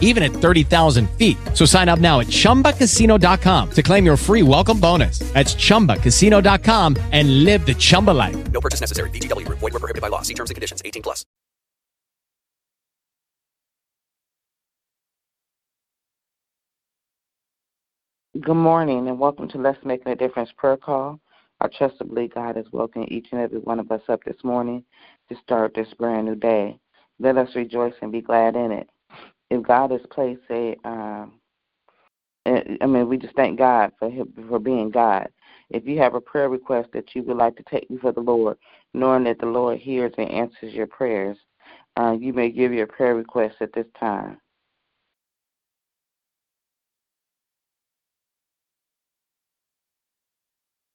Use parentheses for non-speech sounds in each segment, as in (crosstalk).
even at 30,000 feet. So sign up now at chumbacasino.com to claim your free welcome bonus. That's chumbacasino.com and live the Chumba life. No purchase necessary. VGW Group. Void were prohibited by law. See terms and conditions. 18 plus. Good morning and welcome to Let's Make a Difference prayer call. I trust and believe God has woken each and every one of us up this morning to start this brand new day. Let us rejoice and be glad in it. If God has placed a, um, I mean, we just thank God for him, for being God. If you have a prayer request that you would like to take before the Lord, knowing that the Lord hears and answers your prayers, uh, you may give your prayer request at this time.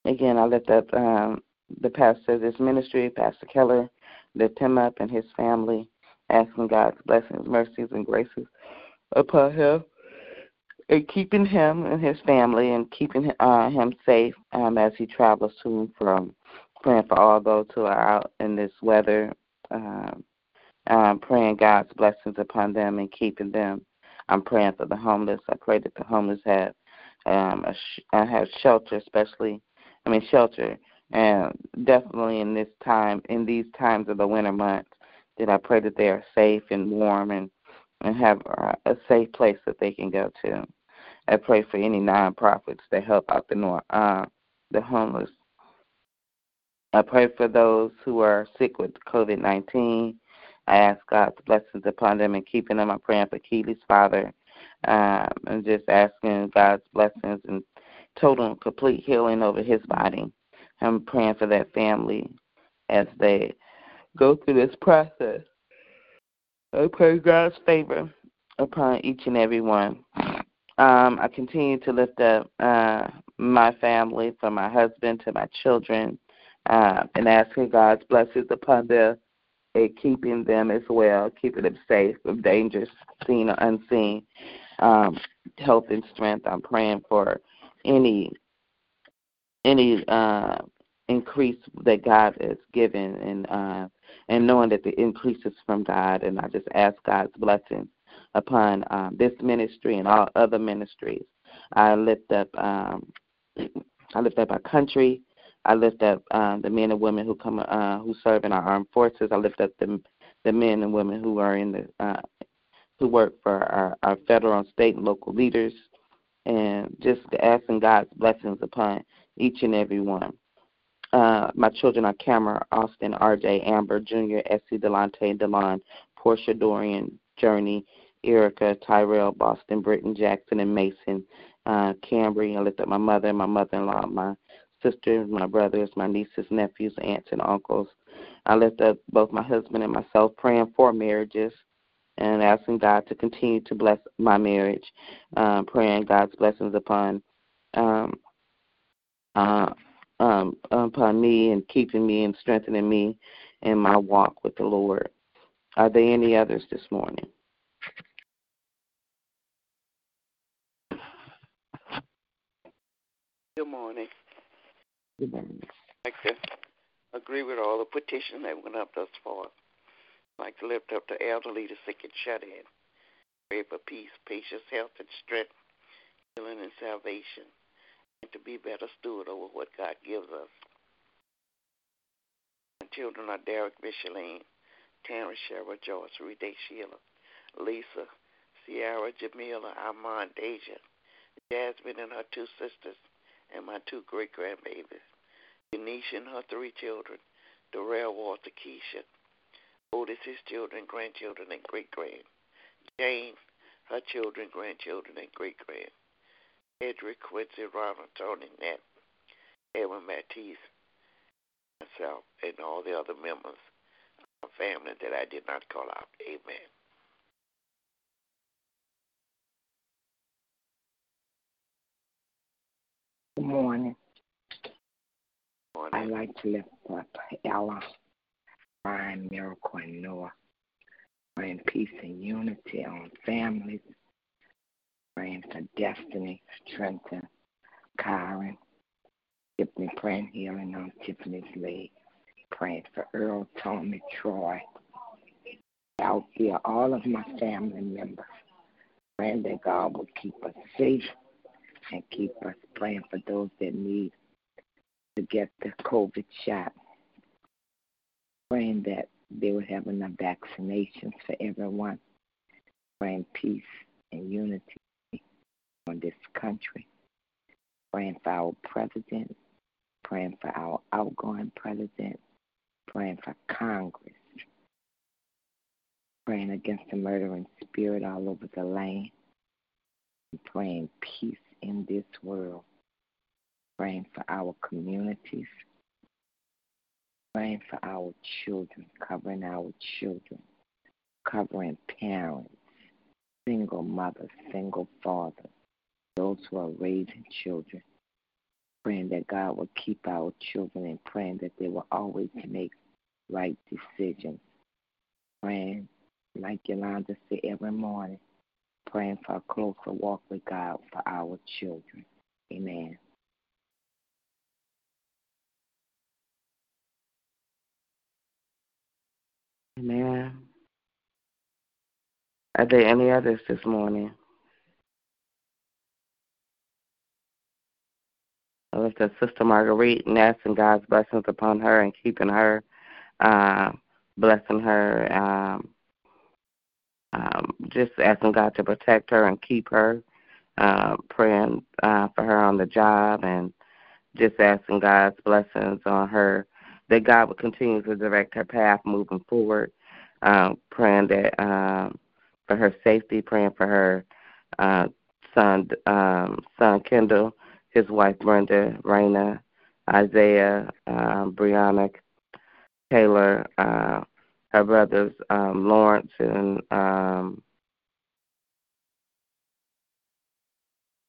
Again, I lift up um, the pastor of this ministry, Pastor Keller, lift him up and his family, asking God's blessings, mercies, and graces upon him, and keeping him and his family and keeping uh, him safe um, as he travels to and from. Praying for all those who are out in this weather, um, um, praying God's blessings upon them and keeping them. I'm praying for the homeless. I pray that the homeless have um, a sh- uh, have shelter, especially I mean shelter, and definitely in this time, in these times of the winter months, that I pray that they are safe and warm and and have a safe place that they can go to. I pray for any nonprofits that help out the uh, the homeless I pray for those who are sick with COVID 19. I ask God's blessings upon them and keeping them. I'm praying for Keely's father um, and just asking God's blessings and total complete healing over his body. I'm praying for that family as they go through this process. I pray God's favor upon each and every one. Um, I continue to lift up uh, my family, from my husband to my children, uh, and asking God's blessings upon them and keeping them as well, keeping them safe from dangers seen or unseen, um, health and strength. I'm praying for any any uh, increase that God has given, and uh, and knowing that the increase is from God. And I just ask God's blessings upon um, this ministry and all other ministries. I lift up um, (clears throat) I lift up our country. I lift up uh, the men and women who come uh, who serve in our armed forces. I lift up the the men and women who are in the uh, who work for our, our federal, state, and local leaders, and just asking God's blessings upon each and every one. Uh, my children are Cameron, Austin, RJ, Amber, Junior, Essie, Delante, Delon, Portia, Dorian, Journey, Erica, Tyrell, Boston, Britton, Jackson, and Mason. Uh, Cambry, I lift up my mother, my mother-in-law, my sisters, my brothers, my nieces, nephews, aunts, and uncles. I lift up both my husband and myself, praying for marriages and asking God to continue to bless my marriage, um, praying God's blessings upon um, uh, um, upon me and keeping me and strengthening me in my walk with the Lord. Are there any others this morning? Good morning. Good morning. I'd like to agree with all the petitions that went up thus far. I'd like to lift up the elderly, the sick, and shut in. Pray for peace, patience, health, and strength, healing, and salvation, to be better steward over what God gives us. My children are Derek Micheline, Terrence Sherwood, George, Rede Sheila, Lisa, Sierra, Jamila, Armand, Deja, Jasmine and her two sisters, and my two great grandbabies, Denisha and her three children, Darrell Walter Keisha, Otis, his children, grandchildren, and great grand, Jane, her children, grandchildren, and great grand, Edric, Quincy, Ronald, Tony, Edwin Matisse, myself, and all the other members of my family that I did not call out. Amen. Good morning. Morning. I'd like to lift up Ella, Divine Miracle and Noah. Praying peace and unity on families. Praying for destiny, strengthen Kyron. Tiffany praying healing on Tiffany's leg. Praying for Earl, Tommy, Troy. Out here, all of my family members. Praying that God will keep us safe and keep us praying for those that need to get the COVID shot. Praying that they will have enough vaccinations for everyone. Praying peace and unity on this country. Praying for our president. Praying for our outgoing president. Praying for Congress. Praying against the murdering spirit all over the land. Praying peace in this world. Praying for our communities. Praying for our children, covering our children, covering parents, single mothers, single fathers, those who are raising children. Praying that God will keep our children and praying that they will always make right decisions. Praying, like Yolanda said every morning, praying for a closer walk with God for our children. Amen. Amen. Are there any others this morning? I lift up Sister Marguerite and asking God's blessings upon her and keeping her, uh, blessing her, um, um, just asking God to protect her and keep her, uh, praying uh, for her on the job, and just asking God's blessings on her, that God would continue to direct her path moving forward, uh, praying that um, for her safety, praying for her uh, son, um, son Kendall, his wife Brenda, Raina, Isaiah, um, Brianna, Taylor, uh, her brothers um, Lawrence and um,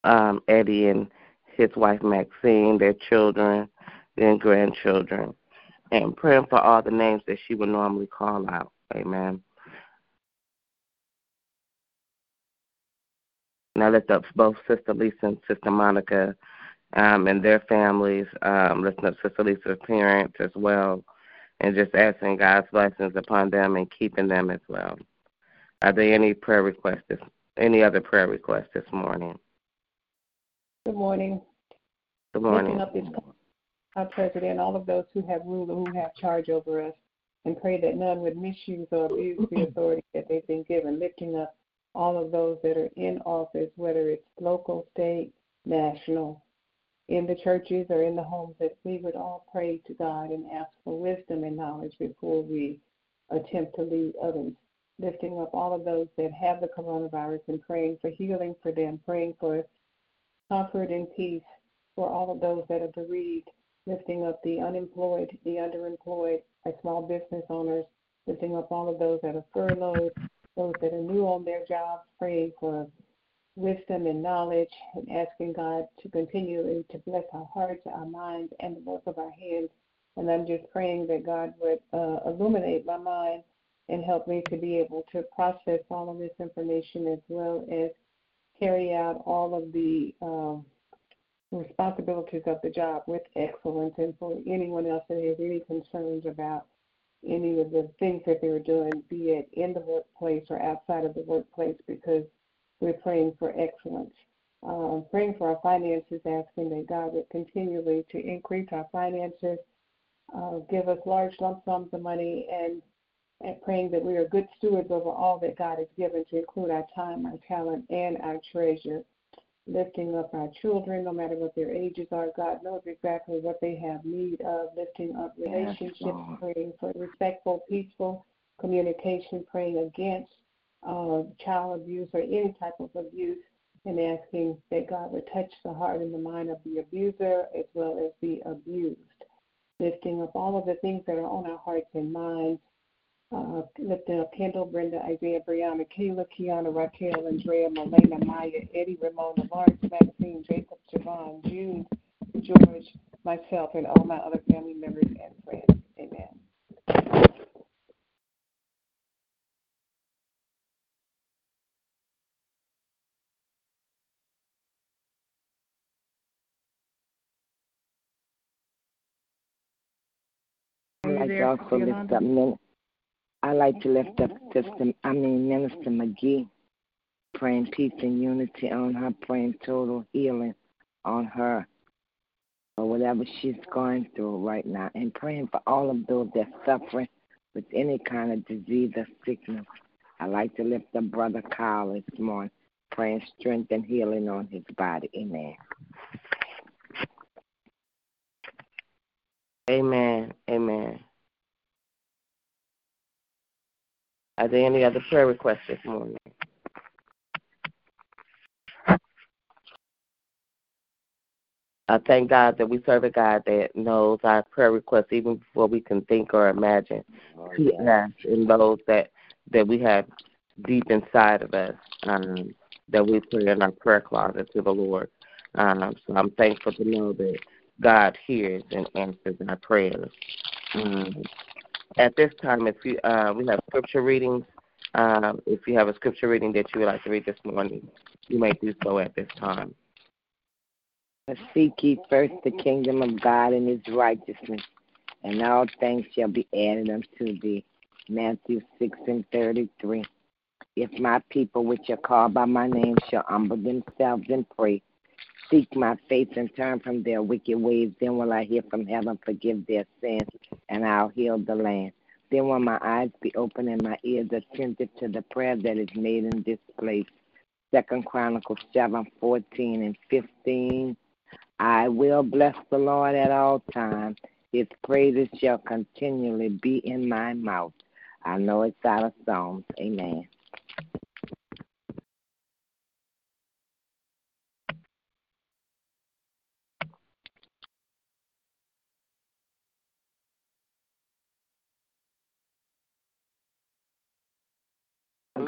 um, Eddie and his wife Maxine, their children, and grandchildren, and praying for all the names that she would normally call out. Amen. And I lift up both Sister Lisa and Sister Monica um, and their families, um, lifting up Sister Lisa's parents as well and just asking God's blessings upon them and keeping them as well. Are there any prayer requests? This, any other prayer requests this morning? Good morning. Good morning. Lifting up this our president, all of those who have rule and who have charge over us, and pray that none would misuse or abuse the authority that they've been given. Lifting up all of those that are in office, whether it's local, state, national, in the churches or in the homes that we would all pray to God and ask for wisdom and knowledge before we attempt to lead others. Lifting up all of those that have the coronavirus and praying for healing for them, praying for comfort and peace for all of those that are bereaved, lifting up the unemployed, the underemployed, our small business owners, lifting up all of those that are furloughed, those that are new on their jobs, praying for wisdom and knowledge and asking God to continually to bless our hearts, our minds, and the work of our hands. And I'm just praying that God would uh, illuminate my mind and help me to be able to process all of this information as well as carry out all of the um, responsibilities of the job with excellence. And for anyone else that has any concerns about any of the things that they're doing, be it in the workplace or outside of the workplace, because we're praying for excellence. Uh, praying for our finances, asking that God would continually to increase our finances, uh, give us large lump sums of money, and, and praying that we are good stewards over all that God has given, to include our time, our talent, and our treasure. Lifting up our children, no matter what their ages are, God knows exactly what they have need of. Lifting up relationships, yes, praying for respectful, peaceful communication, praying against uh, child abuse or any type of abuse, and asking that God would touch the heart and the mind of the abuser as well as the abused. Lifting up all of the things that are on our hearts and minds uh, lift up Kendall, Brenda, Isaiah, Brianna, Kayla, Kiana, Raquel, Andrea, Malena, Maya, Eddie, Ramona, Lawrence, Maxine, Jacob, Javon, June, George, myself, and all my other family members and friends. Amen. I'd y'all I like to lift up Sister, I mean Minister McGee, praying peace and unity on her, praying total healing on her or whatever she's going through right now, and praying for all of those that suffering with any kind of disease or sickness. I like to lift up Brother Kyle this morning, praying strength and healing on his body. Amen. Amen. Amen. Are there any other prayer requests this morning? I thank God that we serve a God that knows our prayer requests even before we can think or imagine. He has in those that that we have deep inside of us um, that we put in our prayer closet to the Lord. Um, so I'm thankful to know that God hears and answers our prayers. Um, at this time, if you uh, we have scripture readings. Um, if you have a scripture reading that you would like to read this morning, you may do so at this time. Seek ye first the kingdom of God and his righteousness, and all things shall be added unto thee. Matthew 6 and 33. If my people which are called by my name shall humble themselves and pray, seek my face and turn from their wicked ways, then will I hear from heaven, forgive their sins, and I'll heal the land. Then will my eyes be open and my ears attentive to the prayer that is made in this place. Second Chronicles seven fourteen and fifteen. I will bless the Lord at all times. His praises shall continually be in my mouth. I know it's out of Psalms. Amen.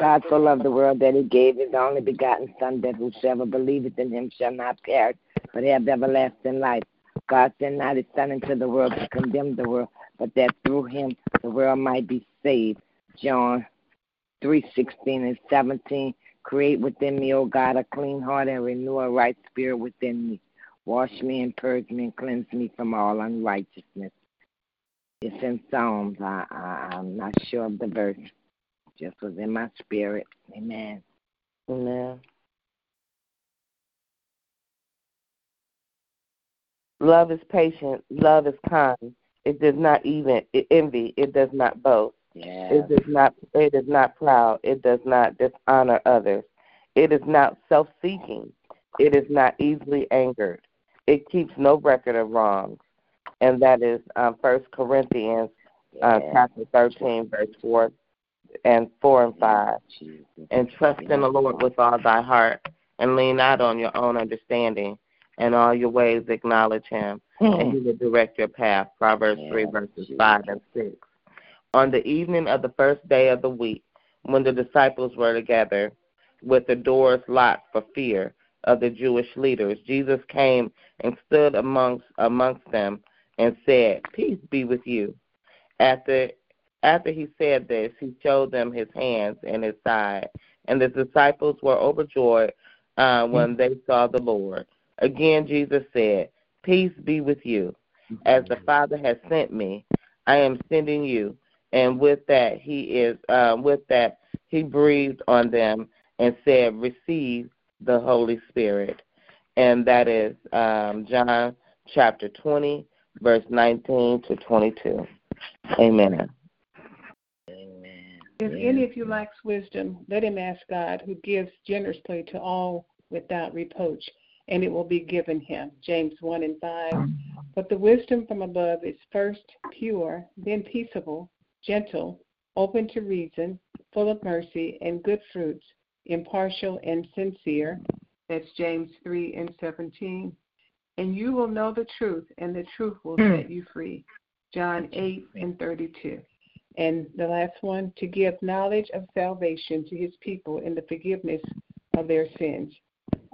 God so loved the world that he gave his only begotten Son, that whosoever believeth in him shall not perish, but have everlasting life. God sent not his Son into the world to condemn the world, but that through him the world might be saved. John three sixteen and seventeen. Create within me, O God, a clean heart and renew a right spirit within me. Wash me and purge me and cleanse me from all unrighteousness. It's in Psalms. I, I, I'm not sure of the verse. Just was in my spirit. Amen. Amen. Love is patient. Love is kind. It does not even it envy. It does not boast. Yeah. It does not. It is not proud. It does not dishonor others. It is not self-seeking. It is not easily angered. It keeps no record of wrongs, and that is um, First Corinthians uh, Yeah. chapter thirteen, verse four and four and five. And trust in the Lord with all thy heart, and lean not on your own understanding. And all your ways acknowledge Him, and He will direct your path. Proverbs three verses five and six. On the evening of the first day of the week, when the disciples were together, with the doors locked for fear of the Jewish leaders, Jesus came and stood amongst amongst them and said, "Peace be with you." After after he said this, he showed them his hands and his side, and the disciples were overjoyed uh, when they saw the Lord. Again, Jesus said, "Peace be with you. As the Father has sent me, I am sending you." And with that, he is uh, with that he breathed on them and said, "Receive the Holy Spirit." And that is um, John chapter twenty, verse nineteen to twenty-two. Amen. Amen. If Yeah. any of you lacks wisdom, let him ask God, who gives generously to all without reproach, and it will be given him. James 1 and 5. But the wisdom from above is first pure, then peaceable, gentle, open to reason, full of mercy and good fruits, impartial and sincere. That's James 3 and 17. And you will know the truth, and the truth will set hmm. you free. John 8 and 32. And the last one, to give knowledge of salvation to his people in the forgiveness of their sins.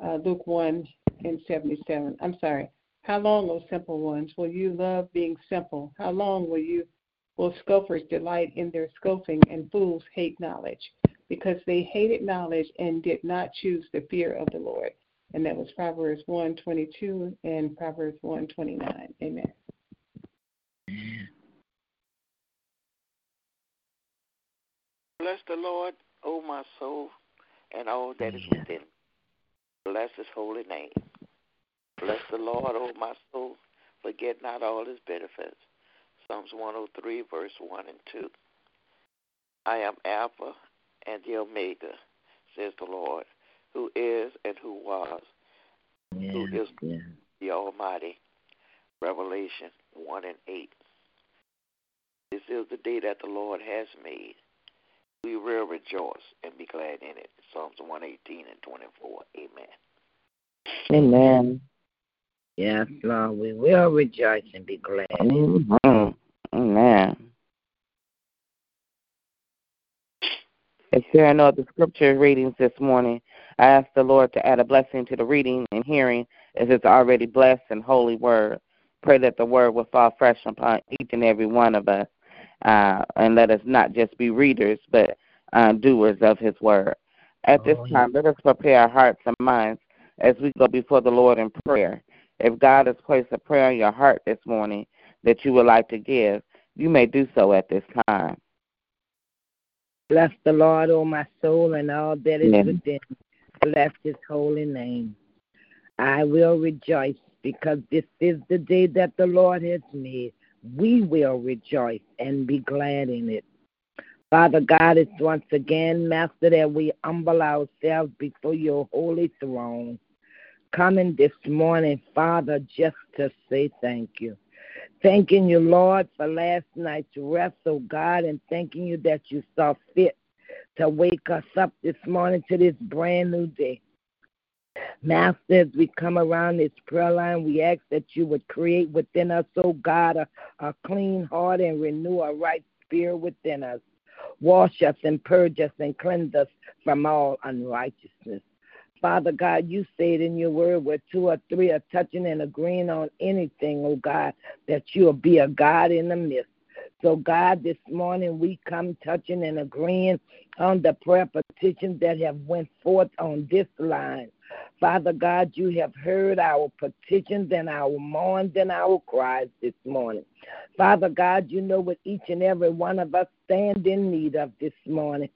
Uh, Luke 1 and 77. I'm sorry. How long, O simple ones, will you love being simple? How long will you will scoffers delight in their scoffing and fools hate knowledge? Because they hated knowledge and did not choose the fear of the Lord. And that was Proverbs 122 and Proverbs 129. Amen. Bless the Lord, O my soul, and all that is within. Bless his holy name. Bless the Lord, O my soul, forget not all his benefits. Psalms 103, verse 1 and 2. I am Alpha and the Omega, says the Lord, who is and who was, Yes, who is yes. the Almighty. Revelation 1 and 8. This is the day that the Lord has made. We will rejoice and be glad in it. Psalms 118 and 24. Amen. Amen. Yes, Lord, we will rejoice and be glad. Mhm. Amen. If there are no other scripture readings this morning, I ask the Lord to add a blessing to the reading and hearing as it's already blessed and holy word. Pray that the word will fall fresh upon each and every one of us, uh, and let us not just be readers, but uh, doers of his word. At this Oh, time, let us prepare our hearts and minds as we go before the Lord in prayer. If God has placed a prayer in your heart this morning that you would like to give, you may do so at this time. Bless the Lord, O my soul, and all that is Yes. within. Bless his holy name. I will rejoice because this is the day that the Lord has made. We will rejoice and be glad in it. Father God, it's once again, Master, that we humble ourselves before your holy throne. Coming this morning, Father, just to say thank you. Thanking you, Lord, for last night's rest, oh God, and thanking you that you saw fit to wake us up this morning to this brand new day. Master, as we come around this prayer line, we ask that you would create within us, oh God, a, a clean heart and renew a right spirit within us. Wash us and purge us and cleanse us from all unrighteousness. Father God, you said in your word where two or three are touching and agreeing on anything, oh God, that you'll be a God in the midst. So, God, this morning we come touching and agreeing on the prayer petitions that have went forth on this line. Father God, you have heard our petitions and our mourns and our cries this morning. Father God, you know what each and every one of us stand in need of this morning.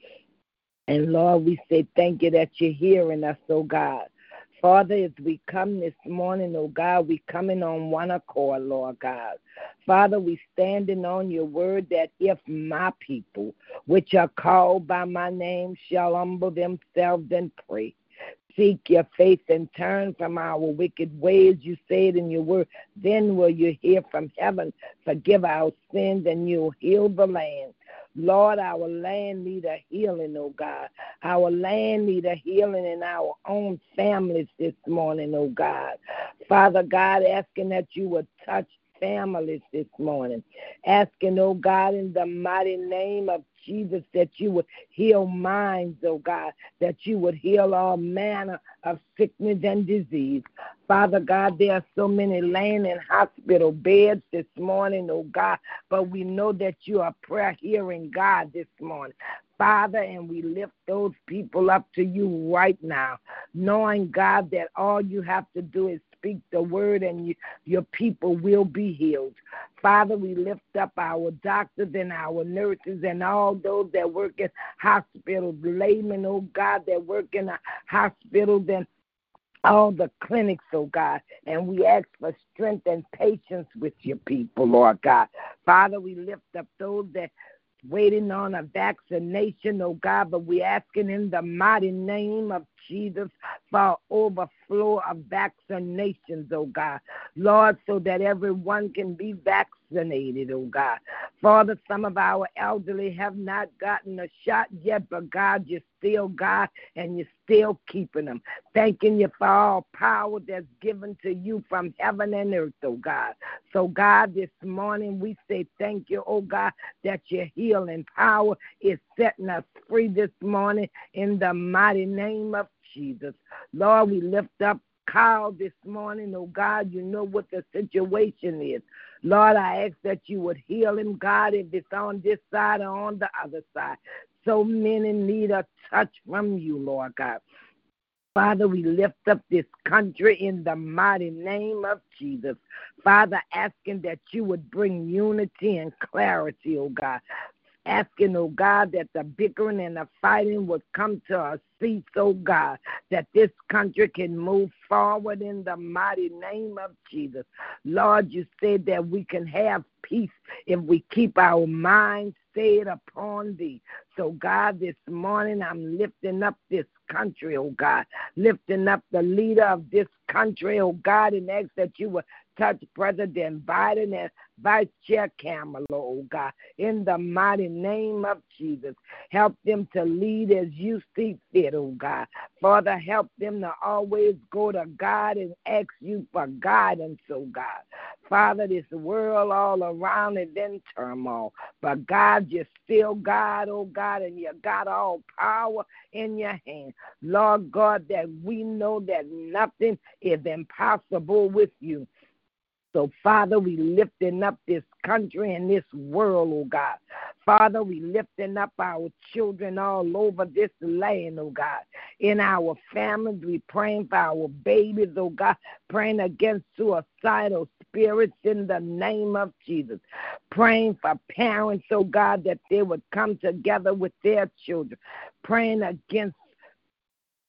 And Lord, we say thank you that you're hearing us, oh God. Father, as we come this morning, oh God, we coming on one accord, Lord God. Father, we standing on your word that if my people, which are called by my name, shall humble themselves and pray, seek your face and turn from our wicked ways, you said in your word, then will you hear from heaven, forgive our sins, and you'll heal the land. Lord, our land need a healing, oh God. Our land need a healing in our own families this morning, oh God. Father God, asking that you would touch families this morning. Asking, oh God, in the mighty name of Jesus, that you would heal minds, oh God, that you would heal all manner of sickness and disease. Father God, there are so many laying in hospital beds this morning, oh God, but we know that you are prayer hearing God this morning. Father, and we lift those people up to you right now, knowing, God, that all you have to do is speak the word and you, your people will be healed. Father, we lift up our doctors and our nurses and all those that work in hospitals, laymen, oh God, that work in a hospitals and all the clinics, oh God, and we ask for strength and patience with your people, Lord God. Father, we lift up those that waiting on a vaccination, oh God, but we're asking in the mighty name of Jesus for overflow of vaccinations, oh God. Lord, so that everyone can be vaccinated, oh God. Father, some of our elderly have not gotten a shot yet, but God, you're still God and you're still keeping them. Thanking you for all power that's given to you from heaven and earth, oh God. So, God, this morning we say thank you, oh God, that your healing power is setting us free this morning in the mighty name of Jesus. Lord, we lift up Kyle this morning, oh God. You know what the situation is. Lord, I ask that you would heal him, God, if it's on this side or on the other side. So many need a touch from you, Lord God. Father, we lift up this country in the mighty name of Jesus. Father, asking that you would bring unity and clarity, oh God. Asking, oh God, that the bickering and the fighting would come to a cease, oh God, that this country can move forward in the mighty name of Jesus. Lord, you said that we can have peace if we keep our minds stayed upon thee. So, God, this morning I'm lifting up this country, oh God, lifting up the leader of this country, oh God, and ask that you would touch President Biden and Vice Chair Kamala, oh God, in the mighty name of Jesus. Help them to lead as you see fit, oh God. Father, help them to always go to God and ask you for guidance, oh God. Father, this world all around is in turmoil, but God, you're still God, oh God, and you got all power in your hand. Lord God, that we know that nothing is impossible with you. So, Father, we lifting up this country and this world, oh God. Father, we lifting up our children all over this land, oh God. In our families, we praying for our babies, oh God, praying against suicidal spirits in the name of Jesus. Praying for parents, oh God, that they would come together with their children. Praying against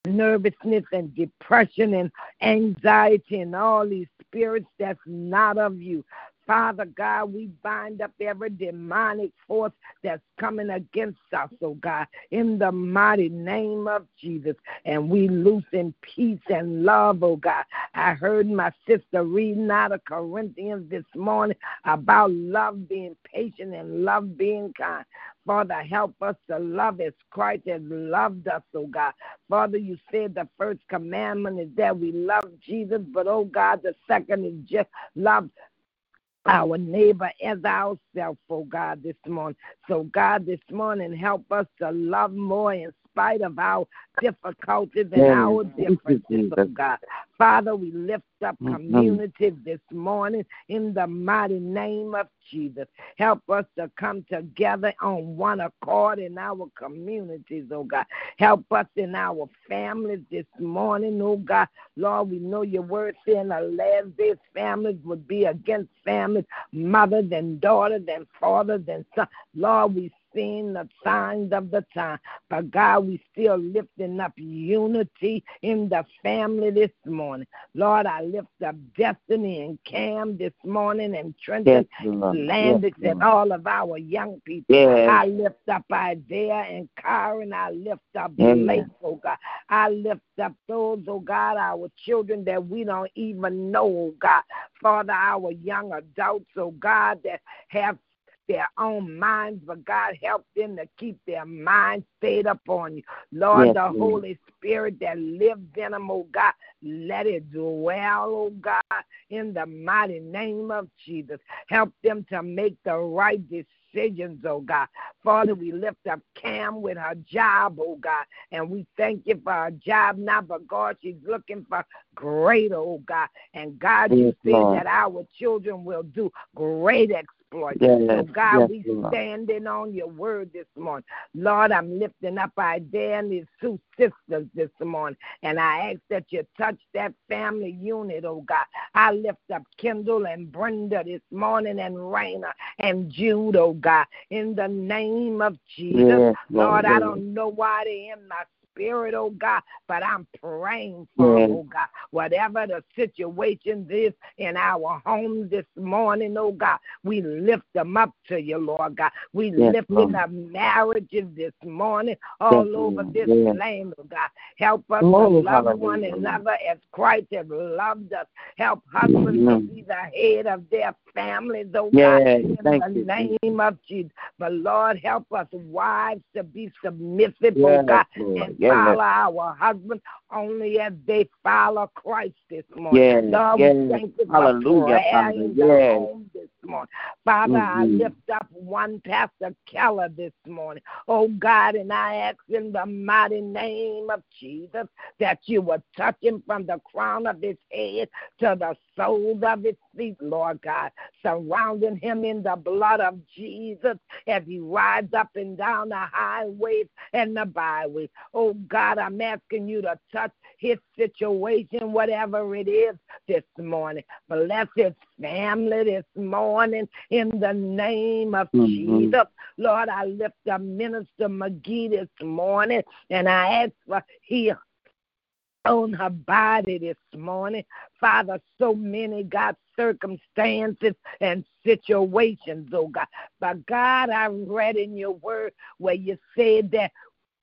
nervousness and depression and anxiety and all these spirits that's not of you. Father God, we bind up every demonic force that's coming against us, oh God, in the mighty name of Jesus. And we loose in peace and love, oh God. I heard my sister reading out of Corinthians this morning about love being patient and love being kind. Father, help us to love as Christ has loved us, oh God. Father, you said the first commandment is that we love Jesus, but oh God, the second is just love our neighbor as ourselves, oh God, this morning. So, God, this morning, help us to love more in spite of our difficulties and our differences, oh God. Father, we lift up communities this morning in the mighty name of Jesus. Help us to come together on one accord in our communities, oh God. Help us in our families this morning, oh God. Lord, we know your word saying the last days families would be against families, mother than daughter than father than son. Lord, we seen the signs of the time. But God, we still lifting up unity in the family this morning. Lord, I lift up Destiny and Cam this morning and Trenton, Yes, Landis, yes, and all of our young people. Yes. I lift up Isaiah and Karen. I lift up. Blake, oh God. I lift up those, oh God, our children that we don't even know, oh God. Father, our young adults, oh God, that have their own minds, but God help them to keep their minds stayed upon you. Lord, Yes, the Lord. Holy Spirit that lives in them, oh God, let it dwell, oh God, in the mighty name of Jesus. Help them to make the right decisions, oh God. Father, we lift up Cam with her job, oh God, and we thank you for her job now, but God, she's looking for greater, oh God. And God, you Yes, said Lord. that our children will do great exploits. Yes, So, God, yes, we Lord. standing on your word this morning. Lord, I'm lifting up Isaiah and his two sisters this morning, and I ask that you touch that family unit, oh God. I lift up Kendall and Brenda this morning, and Raina and Jude, oh God, in the name of Jesus. Yes, Lord, Lord, I don't know why they in my spirit, oh God, but I'm praying for them, oh God. Whatever the situation is in our homes this morning, oh God, we lift them up to you, Lord God. We Yes, Lord. up marriages this morning all Yes, over this Yes. land, oh God. Help us to love one another as Christ has loved us. Help husbands Mhm. to be the head of their families, oh God, in thank the you, name of Jesus. But Lord, help us wives to be submissive, oh God, and. Follow our husbands only as they follow Christ this morning. Yes, Lord, yes. we thank you Hallelujah, Father. Yes. this morning. Father, I Mhm. lift up one Pastor Keller this morning. Oh God, and I ask in the mighty name of Jesus that you would touch him from the crown of his head to the soles of his feet, Lord God, surrounding him in the blood of Jesus as he rides up and down the highways and the byways. Oh God, I'm asking you to touch his situation, whatever it is this morning. Bless his family this morning in the name of mm-hmm. Jesus. Lord, I lift up Minister McGee this morning and I ask for healing on her body this morning. Father, so many, God, circumstances and situations, oh God. But God, I read in your word where you said that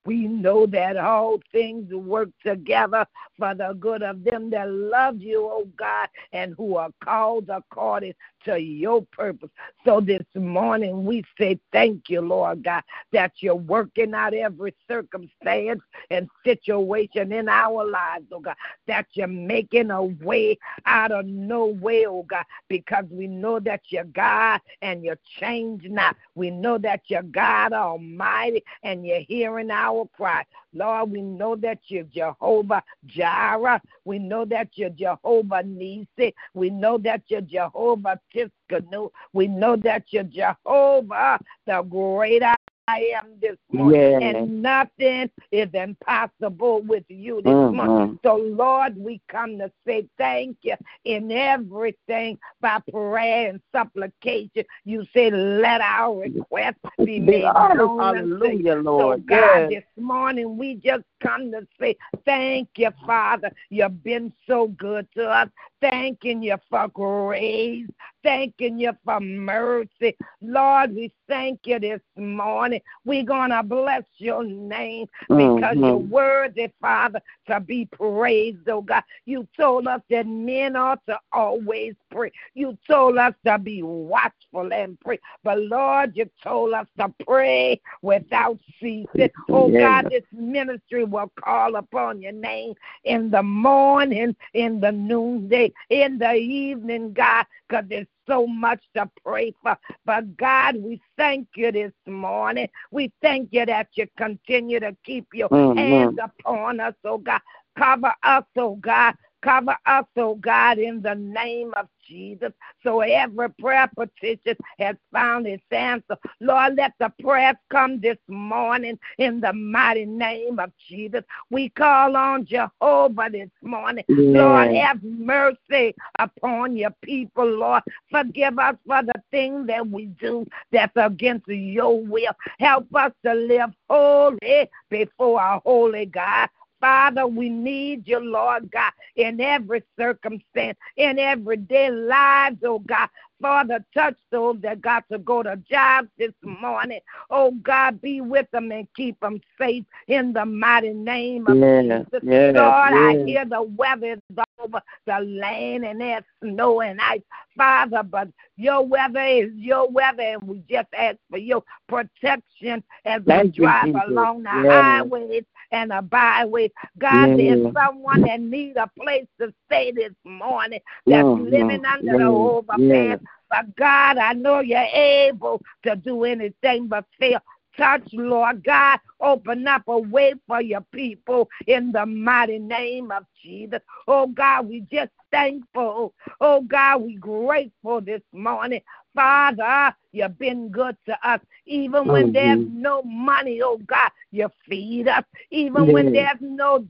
we know that all things work together for the good of them that love you, O God, and who are called according to your purpose. So this morning we say thank you, Lord God, that you're working out every circumstance and situation in our lives, oh God, that you're making a way out of no way, oh God, because we know that you're God and you're change not. We know that you're God Almighty and you're hearing our our cry. Lord, we know that you're Jehovah Jireh. We know that you're Jehovah Nissi. We know that you're Jehovah Tsidkenu. We know that you're Jehovah, the great I am this morning. Yes. And nothing is impossible with you this mm-hmm. morning. So, Lord, we come to say thank you in everything by prayer and supplication. You say, let our request (laughs) be made known. Hallelujah, Lord. So, God, yes. this morning we just come to say thank you, Father. You've been so good to us. Thanking you for grace. Thanking you for mercy. Lord, we thank you this morning. We're going to bless your name because mm-hmm. you're worthy, Father, to be praised, oh God. You told us that men ought to always pray. You told us to be watchful and pray. But Lord, you told us to pray without ceasing. Oh God, this ministry will call upon your name in the morning, in the noonday, in the evening, God, because there's so much to pray for. But God, we thank you this morning. We thank you that you continue to keep your mm-hmm. hands upon us, oh God. Cover us, oh God. Cover us, oh God, in the name of Jesus. So every prayer petition has found its answer. Lord, let the prayers come this morning in the mighty name of Jesus. We call on Jehovah this morning. Yeah. Lord, have mercy upon your people, Lord. Forgive us for the things that we do that's against your will. Help us to live holy before our holy God. Father, we need you, Lord God, in every circumstance, in everyday lives, oh God. Father, touch those that got to go to jobs this morning. Oh God, be with them and keep them safe in the mighty name of yeah, Jesus. Yeah, Lord, yeah. I hear the weather is over the land and there's snow and ice. Father, but your weather is your weather, and we just ask for your protection as Thank we drive along the highways and the byways. God, there's someone that needs a place to stay this morning that's mm-hmm. living under the overpass. But God, I know you're able to do anything but fail touch, Lord God. Open up a way for your people in the mighty name of Jesus. Oh God, we just thankful. Oh God, we grateful this morning. Father, you've been good to us. Even when mm-hmm. there's no money, oh God, you feed us. Even yeah. when there's no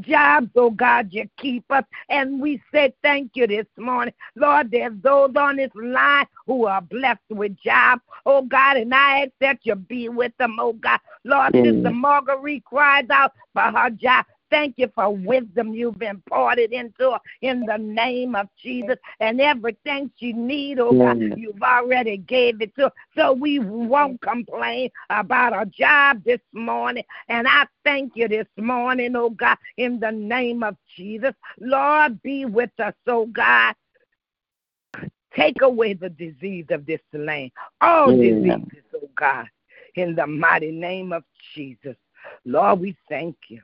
jobs, oh God, you keep us. And we say thank you this morning. Lord, there's those on this line who are blessed with jobs, oh God, and I ask that you be with them, oh God. Lord, mm. Sister Marguerite cries out for her job. Thank you for wisdom you've imparted into her in the name of Jesus. And everything she needs, oh God, you've already gave it to her. So we won't complain about our job this morning. And I thank you this morning, oh God, in the name of Jesus. Lord, be with us, oh God. Take away the disease of this land. All diseases, oh God, in the mighty name of Jesus. Lord, we thank you.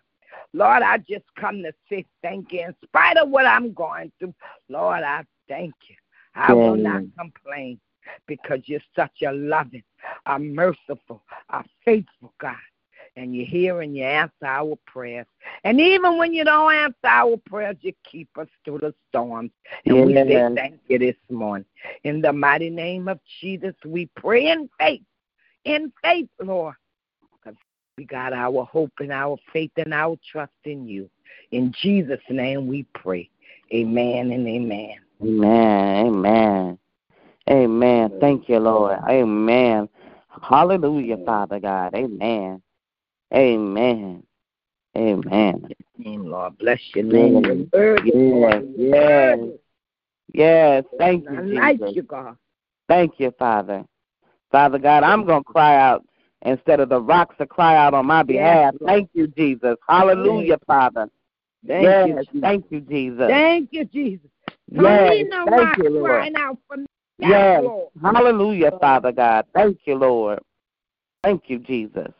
Lord, I just come to say thank you. In spite of what I'm going through, Lord, I thank you. I will not complain because you're such a loving, a merciful, a faithful God. And you hear and you answer our prayers. And even when you don't answer our prayers, you keep us through the storms. And yeah. we say thank you this morning. In the mighty name of Jesus, we pray in faith. In faith, Lord. We got our hope and our faith and our trust in you. In Jesus' name we pray. Amen and amen. Amen. Amen. Amen. Thank you, Lord. Amen. Hallelujah, Father God. Amen. Amen. Amen. Name, Lord. Bless your name. Your word is Yes, yes. Yes. Thank you, none like Jesus. you, God. Thank you, Father. Father God, I'm going to cry out instead of the rocks to cry out on my behalf. Lord. Thank you, Jesus. Hallelujah, Father. Thank yes, you, Jesus. thank you, Jesus. Thank you, Jesus. Don't Yes, need no thank you, Lord. crying out for me. Yes, Yes. Lord. Hallelujah, Father God. Thank you, Lord. Thank you, Jesus.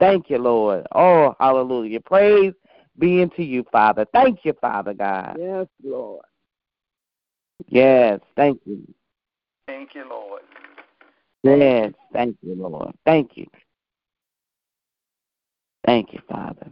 Thank you, Lord. Oh, hallelujah. Praise be unto you, Father. Thank you, Father God. Yes, Lord. Yes, thank you. Thank you, Lord. Yes, thank you, Lord. Thank you. Thank you, Father.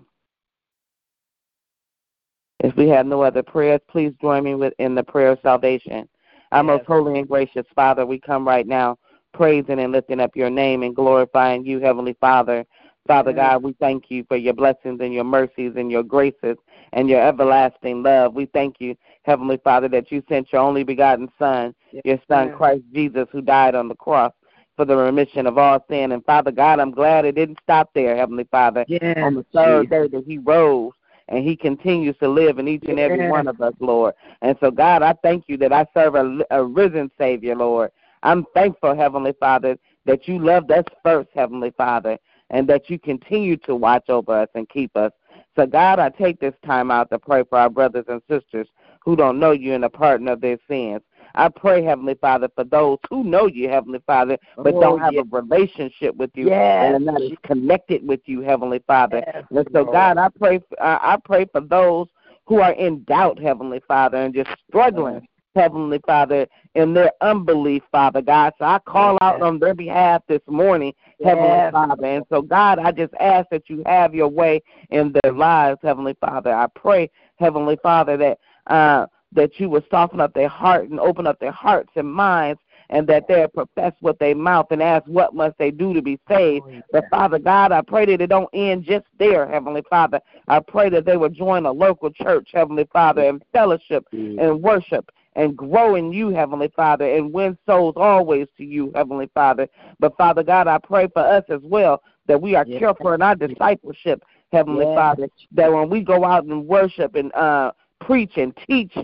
If we have no other prayers, please join me with in the prayer of salvation. Our most Yes. holy and gracious Father, we come right now praising and lifting up your name and glorifying you, Heavenly Father. Father Yes. God, we thank you for your blessings and your mercies and your graces and your everlasting love. We thank you, Heavenly Father, that you sent your only begotten Son, your Son, Yes. Christ Jesus, who died on the cross for the remission of all sin. And Father God, I'm glad it didn't stop there, Heavenly Father. Yes, On the third day that he rose and he continues to live in each and every Yes. one of us, Lord. And so, God, I thank you that I serve a, a risen Savior, Lord. I'm thankful, Heavenly Father, that you loved us first, Heavenly Father, and that you continue to watch over us and keep us. So, God, I take this time out to pray for our brothers and sisters who don't know you and the pardon of their sins. I pray, Heavenly Father, for those who know you, Heavenly Father, but Oh, don't have yes. a relationship with you Yes. and are not connected with you, Heavenly Father. Yes, And so, Lord. God, I pray, I I pray for those who are in doubt, Heavenly Father, and just struggling, Heavenly Father, in their unbelief, Father God. So I call out on their behalf this morning, Heavenly Father. And so, God, I just ask that you have your way in their lives, Heavenly Father. I pray, Heavenly Father, that uh, that you will soften up their heart and open up their hearts and minds, and that they would profess with their mouth and ask what must they do to be saved. But Father God, I pray that it don't end just there, Heavenly Father. I pray that they will join a local church, Heavenly Father, and fellowship and worship and grow in you, Heavenly Father, and win souls always to you, Heavenly Father. But Father God, I pray for us as well that we are Yes. careful in our discipleship, Heavenly Yes. Father, that when we go out and worship and uh, preach and teach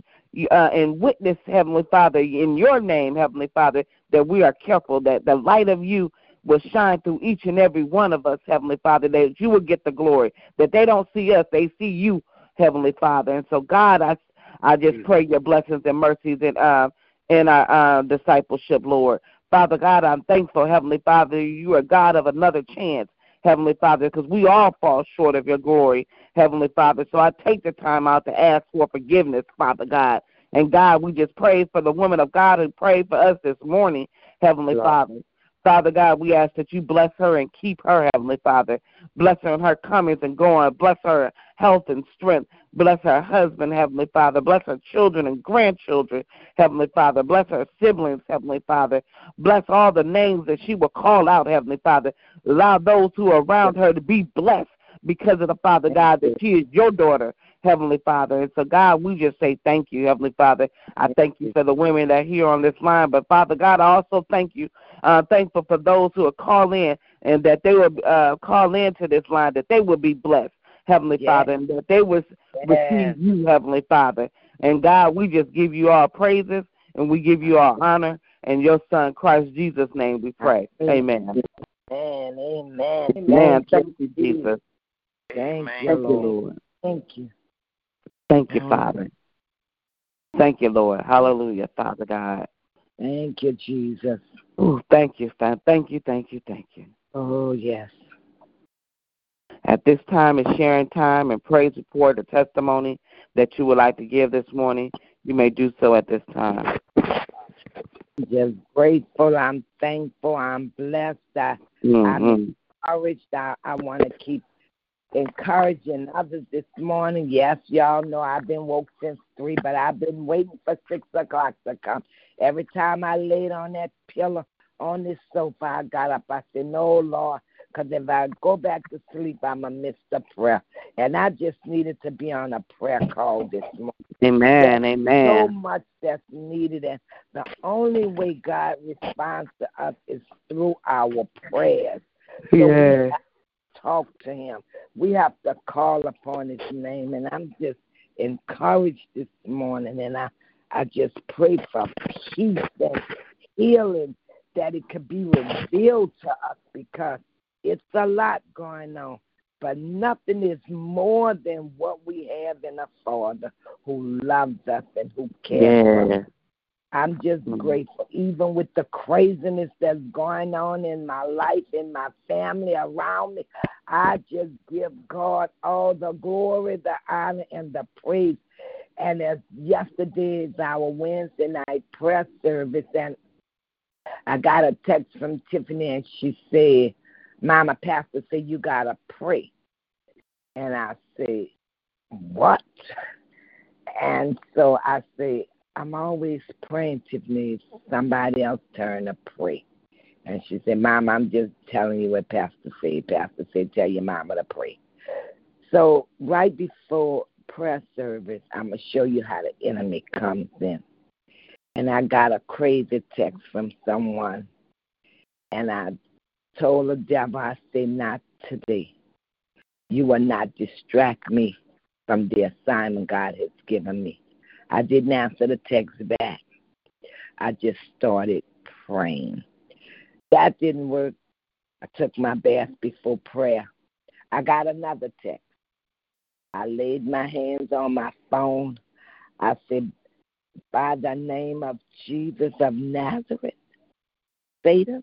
uh, and witness, Heavenly Father, in your name, Heavenly Father, that we are careful, that the light of you will shine through each and every one of us, Heavenly Father, that you will get the glory, that they don't see us, they see you, Heavenly Father. And so, God, I, I just pray your blessings and mercies in, uh, in our uh, discipleship, Lord. Father God, I'm thankful, Heavenly Father, you are God of another chance. Heavenly Father, because we all fall short of your glory, Heavenly Father. So I take the time out to ask for forgiveness, Father God. And God, we just pray for the woman of God who prayed for us this morning, Heavenly Lord. Father. Father God, we ask that you bless her and keep her, Heavenly Father. Bless her in her comings and going. Bless her health and strength. Bless her husband, Heavenly Father. Bless her children and grandchildren, Heavenly Father. Bless her siblings, Heavenly Father. Bless all the names that she will call out, Heavenly Father. Allow those who are around her to be blessed because of the Father God that she is your daughter, Heavenly Father. And so, God, we just say thank you, Heavenly Father. I thank you for the women that are here on this line. But, Father God, I also thank you. Uh, thankful for those who will call in and that they will uh, call into this line, that they will be blessed, Heavenly Yes. Father, and that they will Yes. receive you, Heavenly Father. And, God, we just give you all praises and we give you all honor. In your Son, Christ Jesus' name, we pray. Amen. Amen. Amen. Amen. Thank you, Jesus. Thank Amen. you, Thank you, Lord. Lord. Thank you. Thank you, Father. Thank you, Lord. Hallelujah, Father God. Thank you, Jesus. Ooh, thank you, Father. Thank you, thank you, thank you. Oh, yes. At this time is sharing time and praise report, a testimony that you would like to give this morning. You may do so at this time. Just grateful. I'm thankful. I'm blessed. I, Mhm. encouraged. I, I want to keep encouraging others this morning. Yes, y'all know I've been woke since three, but I've been waiting for six o'clock to come. Every time I laid on that pillow on this sofa, I got up. I said, No, Lord, Because if I go back to sleep, I'm going to miss the prayer. And I just needed to be on a prayer call this morning. Amen. There's Amen. So much that's needed. And the only way God responds to us is through our prayers. So talk to Him. We have to call upon His name. And I'm just encouraged this morning. And I, I just pray for peace and healing that it could be revealed to us because it's a lot going on. But nothing is more than what we have in a Father who loves us and who cares for us. I'm just Mhm. grateful, even with the craziness that's going on in my life, in my family, around me. I just give God all the glory, the honor, and the praise. And as yesterday is our Wednesday night prayer service, and I got a text from Tiffany, and she said, Mama, Pastor said you gotta pray. And I said, What? And so I said, I'm always praying, Tiffany. Somebody else turn to pray. And she said, Mom, I'm just telling you what Pastor said. Pastor said, tell your mama to pray. So right before prayer service, I'm to show you how the enemy comes in. And I got a crazy text from someone. And I told the devil, I said, not today. You will not distract me from the assignment God has given me. I didn't answer the text back. I just started praying. That didn't work. I took my bath before prayer. I got another text. I laid my hands on my phone. I said, By the name of Jesus of Nazareth, Satan,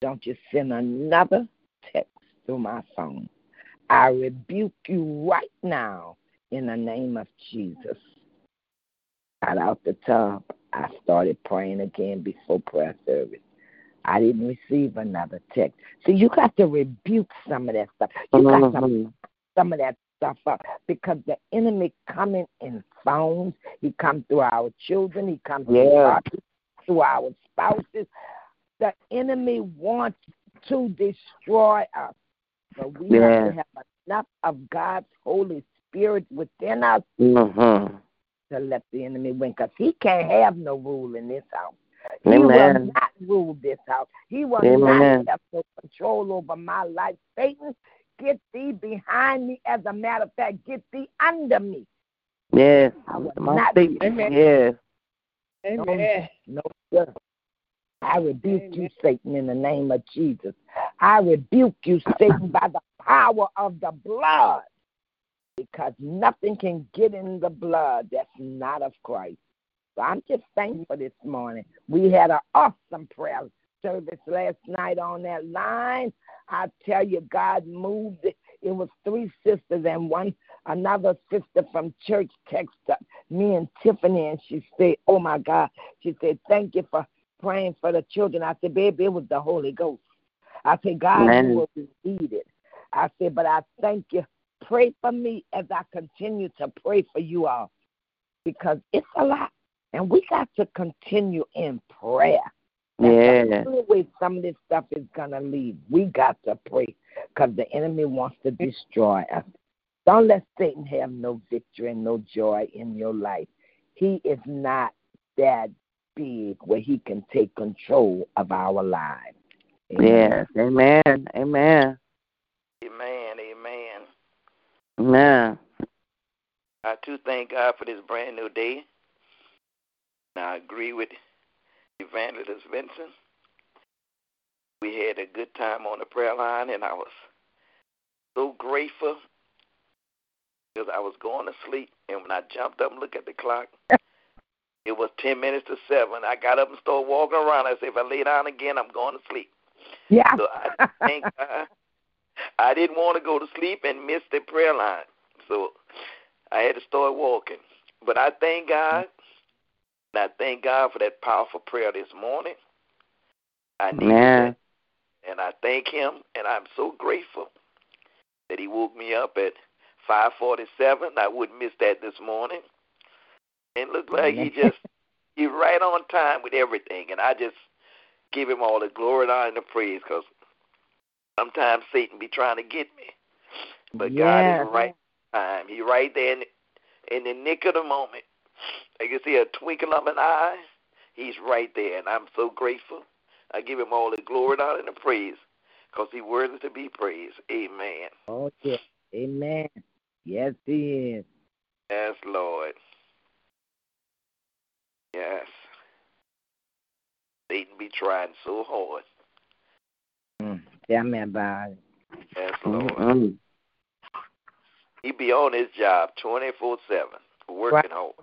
don't you send another text through my phone. I rebuke you right now in the name of Jesus. Got out the tub. I started praying again before prayer service. I didn't receive another text. So you got to rebuke some of that stuff. You got to Mhm. some of that stuff up because the enemy coming in phones. He comes through our children. He comes through, our, through our spouses. The enemy wants to destroy us. But we have to have enough of God's Holy Spirit within us Mhm. To let the enemy win because he can't have no rule in this house. He will Amen. not rule this house. He will Amen. not have no control over my life. Satan, get thee behind me. As a matter of fact, get thee under me. Yes. I will My not statement. Amen. Yes. Amen. No, sir. I rebuke you, Satan, in the name of Jesus. I rebuke you, Satan, by the power of the blood. Because nothing can get in the blood that's not of Christ. So I'm just thankful this morning. We had an awesome prayer service last night on that line. I tell you, God moved it. It was three sisters and one another sister from church texted me and Tiffany and she said, Oh my God. She said, Thank you for praying for the children. I said, Baby, it was the Holy Ghost. I said, God Amen. what we needed. I said, But I thank you. Pray for me as I continue to pray for you all. Because it's a lot. And we got to continue in prayer. That's Yeah. the only way some of this stuff is gonna leave. We got to pray because the enemy wants to destroy us. Don't let Satan have no victory and no joy in your life. He is not that big where he can take control of our lives. Amen. Yes. Amen. Amen. Amen. Amen. Amen. I too thank God for this brand new day. And I agree with Evangelist Vincent. We had a good time on the prayer line, and I was so grateful because I was going to sleep. And when I jumped up and looked at the clock, it was 10 minutes to 7. I got up and started walking around. I said, if I lay down again, I'm going to sleep. Yeah. So I (laughs) thank God. I didn't want to go to sleep and miss the prayer line. So I had to start walking. But I thank God. And I thank God for that powerful prayer this morning. I needed Amen. that. And I thank him and I'm so grateful that he woke me up at five forty seven. I wouldn't miss that this morning. And looked like he just he right on time with everything and I just give him all the glory and honor and the praise because Sometimes Satan be trying to get me, but Yeah. God is right time. He right there in, in the nick of the moment. I can see a twinkle of an eye. He's right there, and I'm so grateful. I give him all the glory, and honor, and the praise, because he's worthy to be praised. Amen. Oh, yes. Amen. Yes, he is. Yes, Lord. Yes. Satan be trying so hard. Mm. Tell me about it. Yes, Lord. Mm-mm. He be on his job 24 7, working hard.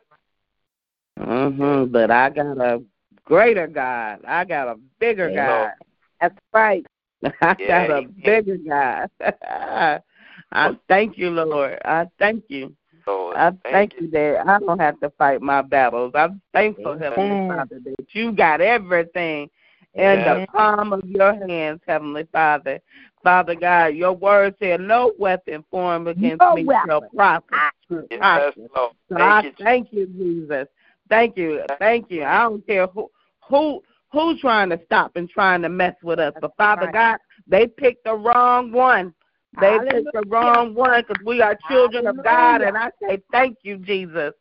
Mhm. But I got a greater God. I got a bigger Yeah. God. That's right. (laughs) I Yeah, got a he- bigger God. (laughs) I thank you, Lord. I thank you. Lord, I thank you that I don't have to fight my battles. I'm thankful, Amen. Heavenly Father, that you got everything in the palm of your hands, Heavenly Father. Father God, your word said, "No weapon formed against No me weapon. shall prosper." Ah. Yes, ah. prosper. So I you, thank you, Jesus. Thank you, thank you. I don't care who who who's trying to stop and trying to mess with us, but Father. God, they picked the wrong one. They picked the wrong one because we are children of God, and I say thank you, Jesus.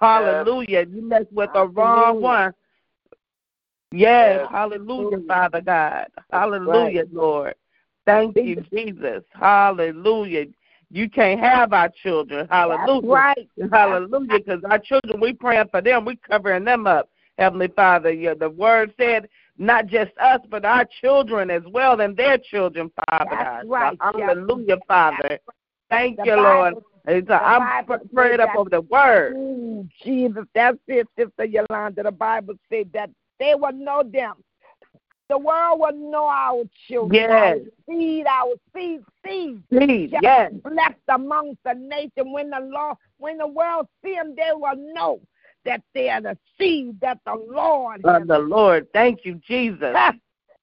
Hallelujah. You messed with the wrong one. Yes, Yes. hallelujah. Father God. Hallelujah, Lord. Thank you, Jesus. Hallelujah. You can't have our children. Hallelujah. That's right. Hallelujah. Because our children, we praying for them. We covering them up. Heavenly Father, yeah, the word said not just us, but our children as well and their children, Father That's God. right. So, hallelujah, Father. Thank The you, Lord. Bible- And so I'm Bible pr- prayed says up over the word. Jesus, that's it, Sister Yolanda. The Bible said that they will know them. The world will know our children, Yes. our seed, our seed, seed. Shall yes. Blessed amongst the nation. When the law, when the world see them, they will know that they are the seed that the Lord. Of the Lord. Thank you, Jesus.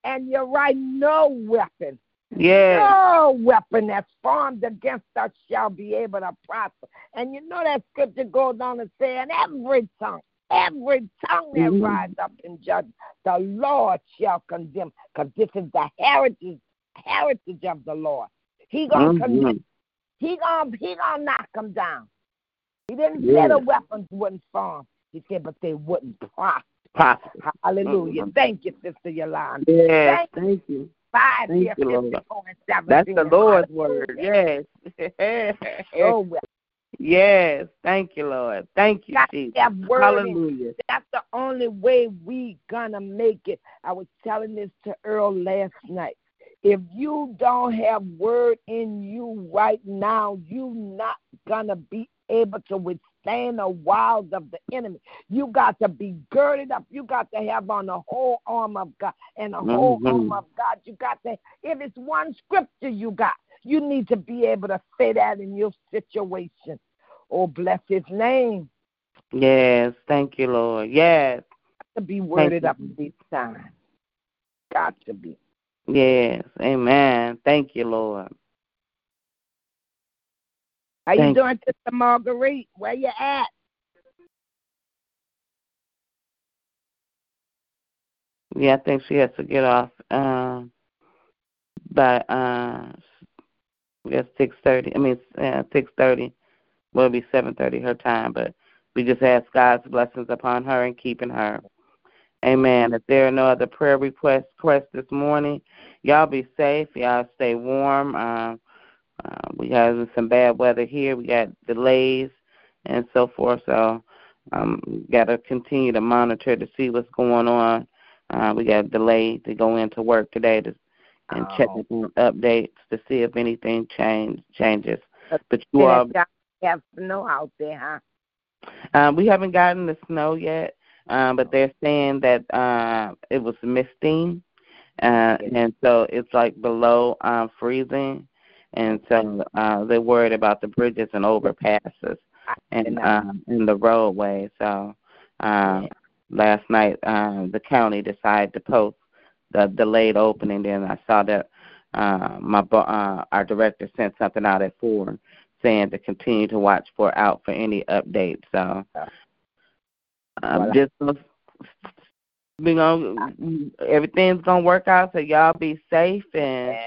and you're right, no weapon, Yes. no weapon that's formed against us shall be able to prosper. And you know that scripture goes on to say, and every tongue, every tongue that Mhm. rise up in judgment, the Lord shall condemn, because this is the heritage, heritage of the Lord. He gonna Mhm. condemn. He gonna he gonna knock them down. He didn't say the weapons wouldn't form. He said, but they wouldn't prosper. Prosper. Hallelujah. Mhm. Thank you, Sister Yolanda. Yes. Thank Thank you. Five Thank year, you, Lord. 54 and 17. That's the Lord's word. Yes. (laughs) Oh, well, yes. Thank you, Lord. Thank you, got Jesus. that word Hallelujah. That's the only way we gonna make it. I was telling this to Earl last night. If you don't have word in you right now, you not gonna be able to withstand the wiles of the enemy. You got to be girded up. You got to have on the whole arm of God and the whole Mhm. arm of God. You got to. If it's one scripture you got, you need to be able to say that in your situation. Oh, bless His name. Yes. Thank you, Lord. Yes. Got to be worded you. up these times. Got to be. Yes. Amen. Thank you, Lord. How you Thank- doing, Sister Marguerite? Where you at? Yeah, I think she has to get off um by uh I guess six thirty. I mean uh, six thirty. Well it'll be seven thirty her time, but we just ask God's blessings upon her and keeping her. Amen. If there are no other prayer requests requests this morning, y'all be safe. Y'all stay warm. Um, uh, we have some bad weather here. We got delays and so forth. So um, got to continue to monitor to see what's going on. Uh, we got delayed to go into work today to, and check Oh. on updates to see if anything change changes. But But you all, have snow out there, huh? um, we haven't gotten the snow yet, um, but they're saying that uh, it was misting, uh, and so it's like below um, freezing, and so uh, they're worried about the bridges and overpasses and um, in the roadway. So um, last night, um, the county decided to post the delayed opening. Then I saw that uh, my uh, our director sent something out at four saying to continue to watch for out for any updates. So um, Well, just we gonna everything's gonna work out. So y'all be safe and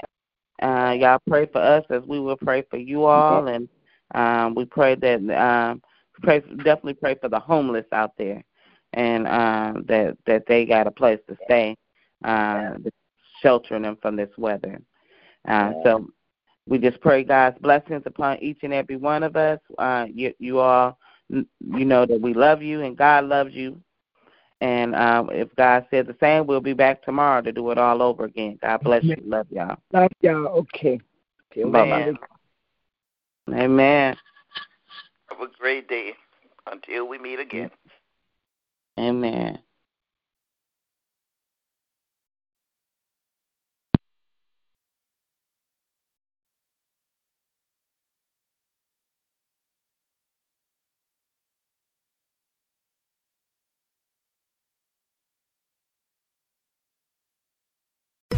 Uh, y'all pray for us as we will pray for you all, and um, we pray that um, pray definitely pray for the homeless out there, and um, that that they got a place to stay, uh, sheltering them from this weather. Uh, so we just pray God's blessings upon each and every one of us. Uh, you, you all, you know that we love you and God loves you. And um, if God says the same, we'll be back tomorrow to do it all over again. God bless you. Love y'all. Love y'all. Okay. Bye bye. Amen. Have a great day until we meet again. Amen.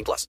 18 plus.